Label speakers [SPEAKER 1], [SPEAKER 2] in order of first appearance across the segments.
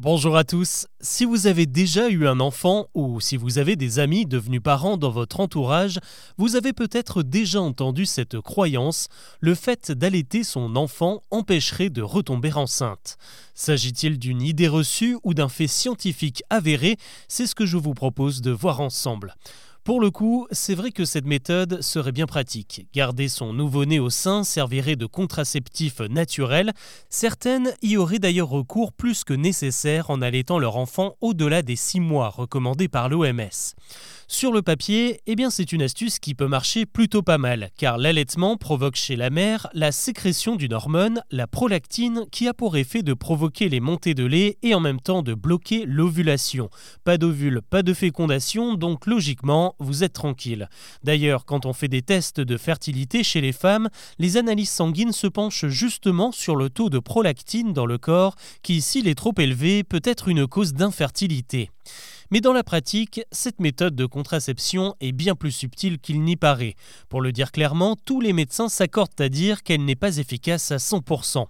[SPEAKER 1] Bonjour à tous. Si vous avez déjà eu un enfant ou si vous avez des amis devenus parents dans votre entourage, vous avez peut-être déjà entendu cette croyance, le fait d'allaiter son enfant empêcherait de retomber enceinte. S'agit-il d'une idée reçue ou d'un fait scientifique avéré? C'est ce que je vous propose de voir ensemble. Pour le coup, c'est vrai que cette méthode serait bien pratique. Garder son nouveau-né au sein servirait de contraceptif naturel. Certaines y auraient d'ailleurs recours plus que nécessaire en allaitant leur enfant au-delà des 6 mois recommandés par l'OMS. Sur le papier, eh bien c'est une astuce qui peut marcher plutôt pas mal, car l'allaitement provoque chez la mère la sécrétion d'une hormone, la prolactine, qui a pour effet de provoquer les montées de lait et en même temps de bloquer l'ovulation. Pas d'ovule, pas de fécondation, donc logiquement, vous êtes tranquille. D'ailleurs, quand on fait des tests de fertilité chez les femmes, les analyses sanguines se penchent justement sur le taux de prolactine dans le corps, qui, s'il est trop élevé, peut être une cause d'infertilité. Mais dans la pratique, cette méthode de contraception est bien plus subtile qu'il n'y paraît. Pour le dire clairement, tous les médecins s'accordent à dire qu'elle n'est pas efficace à 100%.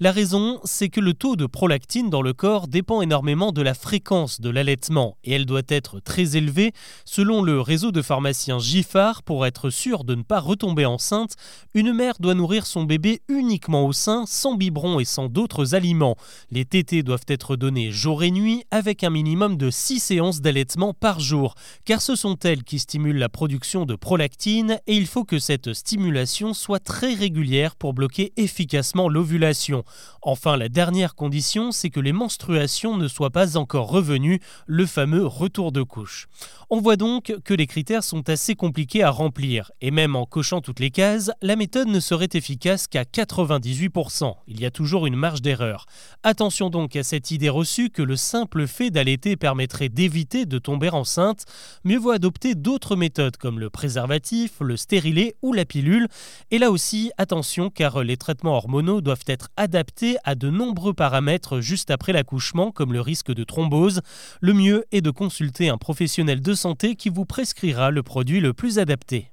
[SPEAKER 1] La raison, c'est que le taux de prolactine dans le corps dépend énormément de la fréquence de l'allaitement et elle doit être très élevée selon le réseau de pharmaciens Giffard pour être sûr de ne pas retomber enceinte. Une mère doit nourrir son bébé uniquement au sein, sans biberon et sans d'autres aliments. Les tétés doivent être donnés jour et nuit avec un minimum de 6 séances d'allaitement par jour, car ce sont elles qui stimulent la production de prolactine et il faut que cette stimulation soit très régulière pour bloquer efficacement l'ovulation. Enfin, la dernière condition, c'est que les menstruations ne soient pas encore revenues, le fameux retour de couche. On voit donc que les critères sont assez compliqués à remplir, et même en cochant toutes les cases, la méthode ne serait efficace qu'à 98%. Il y a toujours une marge d'erreur. Attention donc à cette idée reçue que le simple fait d'allaiter permettrait d'éviter de tomber enceinte. Mieux vaut adopter d'autres méthodes comme le préservatif, le stérilet ou la pilule. Et là aussi, attention car les traitements hormonaux doivent être adaptés à de nombreux paramètres juste après l'accouchement comme le risque de thrombose. Le mieux est de consulter un professionnel de santé qui vous prescrira le produit le plus adapté.